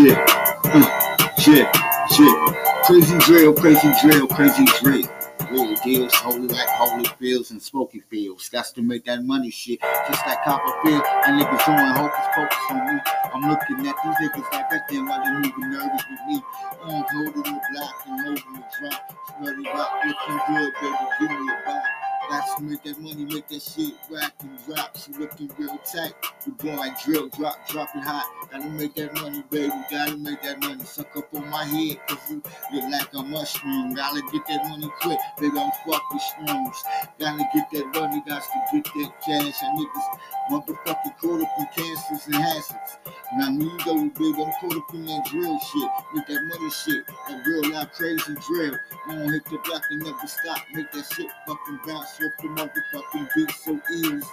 Shit. Uh, shit. Shit. Crazy drill, crazy drill, crazy drill. Real deals, holy like holy fields and smoky fields. Got to make that money shit. Just like Copperfield. And niggas doing hocus pocus on me. I'm looking at these niggas like that thing while they moving nervous with me. I'm holding the block and holding the drop. Smelly rock, looking good, baby. Give me a bite. Got to make that money, make that shit rock and drop. She looking real tight. The boy drill, drop, drop it hot. Gotta make that money, baby. Gotta make that money. Suck up on my head, cause you look like a mushroom. Gotta get that money quick. Baby, I'm fucking shrooms. Gotta get that money, got to get that cash. I niggas motherfucking caught up in cancers and hazards. Now me though, baby, I'm caught up in that drill shit. With that money shit. That real life crazy drill. I don't hit the block and never stop. Make that shit fucking bounce off the motherfucking beat so easy.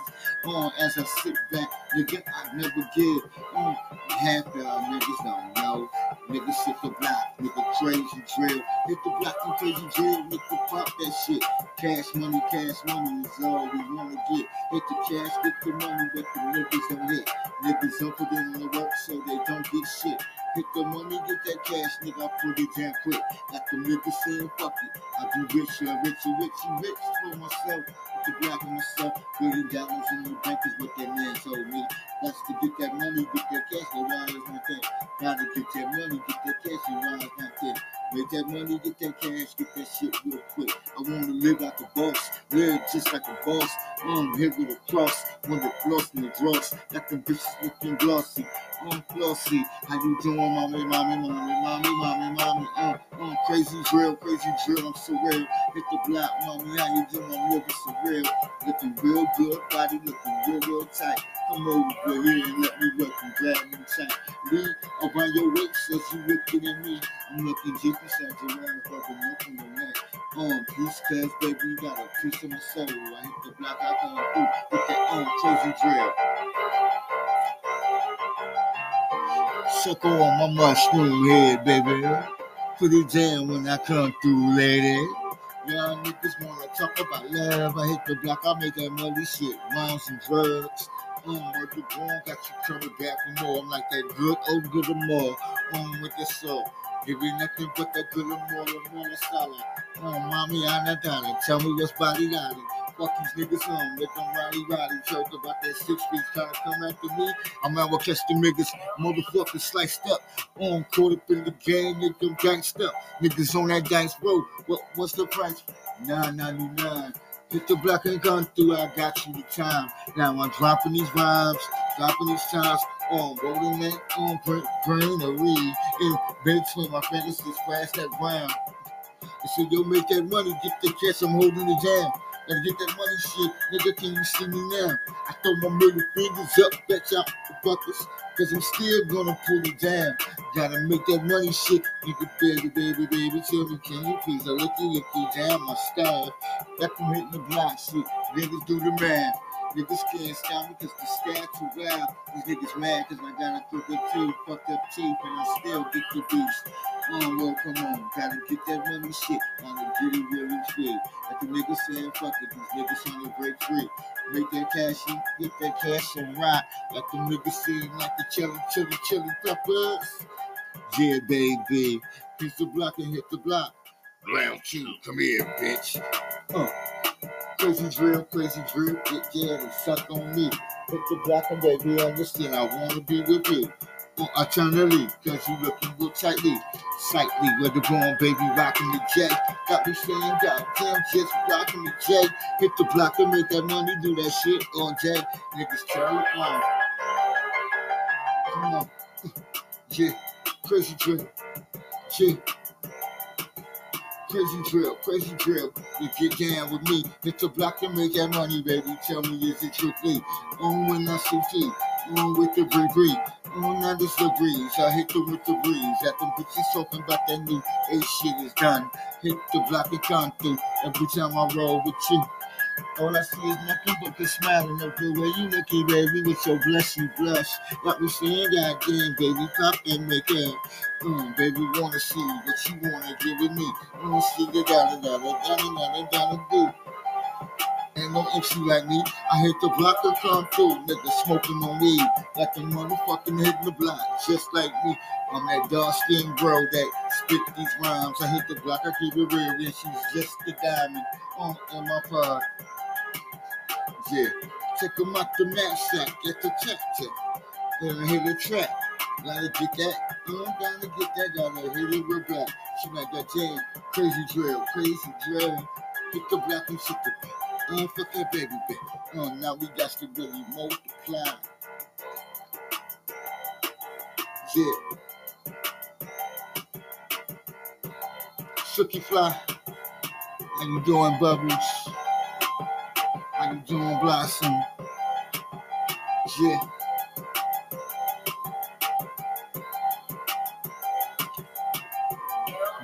On as I sit back, nigga, I never give. Mm, half y'all niggas don't know. Niggas hit the block, nigga crazy drill. Hit the block and crazy drill, nigga pop that shit. Cash money, cash money is all we wanna get. Hit the cash, get the money, but the niggas don't hit. Niggas don't put in the work so they don't get shit. Hit the money, get that cash, nigga, I put it down quick. Got the niggas saying fuck it. I be rich, uh, rich, rich, rich for myself. With on myself, billion dollars in the bank is what that man told me. That's to get that money, get that cash, the why is not that. Gotta get that money, get that cash, and why is not that. Make that money, get that cash, get that shit real quick. I wanna live like a boss, live just like a boss. I'm here with a cross, when the floss and the dross. Got them bitches looking glossy, I'm flossy. How you doing, mommy, mommy, mommy, mommy, mommy, crazy drill, crazy drill, I'm so real. Hit the block, mommy, how you doing? I'm living so real. Looking real good, body looking real, real tight. Come over here and let me work and grab me tight. Lean around your waist as you looking at me. I'm looking deep inside your around, fucking nothing on that. Um, peace, cuz baby, got a piece of my soul. I hit the block, I come through with that um crazy drill. Sucker on my mushroom head, baby. Put it down when I come through, lady. Young niggas wanna talk about love. I hit the block, I make that money shit, rhymes and drugs. Um, what the wrong got you coming back for more. I'm like that good old good and more. Um, with the soul. Give me nothing but that good and more, and more solid. Oh, mommy, I'm not. Tell me what's body lottie. Fuck these niggas on, them rowdy rowdy. Joke about that six feet trying to come after me. I'm out with catch the niggas, motherfuckers sliced up. On caught up in the game, nigga, gangsta up. Niggas on that dice road. What, what's the price? 999. Hit the block and gun through, I got you the time. Now I'm dropping these rhymes, dropping these times on rolling that on greenery. In between my fingers scratch that ground. I said, yo, make that money, get the cash, I'm holding the down. Gotta get that money shit, nigga, can you see me now? I throw my middle fingers up, bet y'all fuckers, cause I'm still gonna pull it down. Gotta make that money shit, nigga, baby, baby, baby, tell me, can you please? I look you, look you down my style. Got them hitting the block shit, niggas do the math. Niggas can't stop me cause the stat too loud. These niggas mad cause I got a crooked tooth, fucked up teeth, and I still get the beast. Oh, well, come on, gotta get that money shit, gotta get it really quick. Like the niggas saying, fuck it, these niggas trying to break free. Make that cash get that cash and rock. Like the niggas saying, like the chili, chili, chili peppers. Yeah, baby. Piece the block and hit the block. Round two, come here, bitch. Uh. Crazy drill, crazy drill, get dead and suck on me. Hit the block and baby, understand I wanna be with you. Uh, eternally, cause you looking real tightly, sightly, where the born baby rocking the J. Got me saying, goddamn, just rocking the J. Hit the block and make that money, do that shit all day. Niggas turn on. Come on. Yeah, crazy drill. Yeah. Crazy drill, crazy drill. You get down with me. Hit the block and make that money, baby. Tell me, is it truthfully? On when I see tea. On with the bree bree. On under the breeze. I hit them with the breeze. At them bitches talking about that new A shit is done. Hit the block and come through. Every time I roll with you. All I see is nothing but the smiling of the way you looking, baby, with your blush you blush. Got me saying, goddamn, baby, pop and make up. Mm, baby, wanna see what you wanna give with me. Wanna see the dollar, dollar, dollar, dollar, dollar, do. Ain't no MC like me. I hit the block and come through, nigga smoking on weed. Like the motherfucking hitting the block, just like me. I'm that dark skinned bro that spit these rhymes. I hit the block, I keep it real, and she's just a diamond on in my pod. Yeah, check 'em out the map sack, get the check check. I hit the track. Gotta get that. I'm gotta get that. Gotta hit it real black. She like that jam. Crazy drill. Crazy drill. Hit the black and shit the uh, fuck that baby, baby. Uh, now we got to really multiply. Yeah. Sookie Fly. How you doing, Bubbles? You doing, Blossom? Yeah.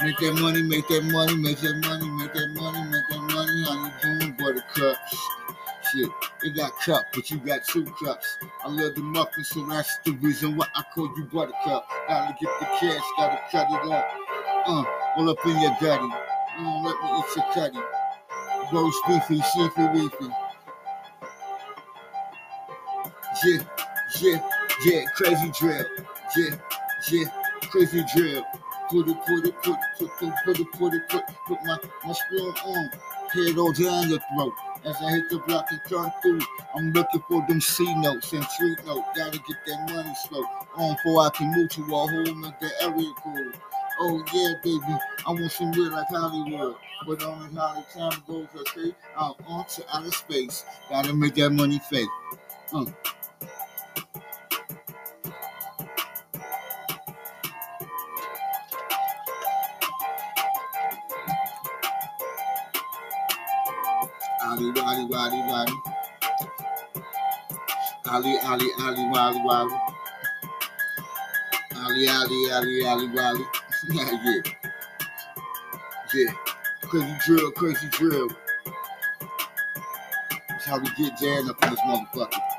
Make that money, make that money, make that money, make that money, make that money. How you doing, buttercups? Shit, they got cup, but you got two cups. I love the muffin, so that's the reason why I call you buttercup. Gotta get the cash, gotta cut it up. Uh, all up in your gutty. Uh, let me eat your cutty. Roast beefy, sheepy weefy. Yeah, yeah, yeah, crazy drill. Yeah, yeah, crazy drill. Put it, put it, put put it, put it, put it, put, put my, my spoon on. Head all down your throat. As I hit the block and come through, I'm looking for them C notes and street notes. Gotta get that money slow on before I can move to a whole nother area code. Oh yeah, baby, I want some real like Hollywood. But only the time goes, okay? Out onto outer space. Gotta make that money fake. Uh. Wally, Wally, Wally. Ali, Ali, Ali, Wally, Wally. Ali, Ali, Ali, Ali, Wally. yeah. Yeah. Crazy drill, crazy drill. That's how we get jammed up in this motherfucker.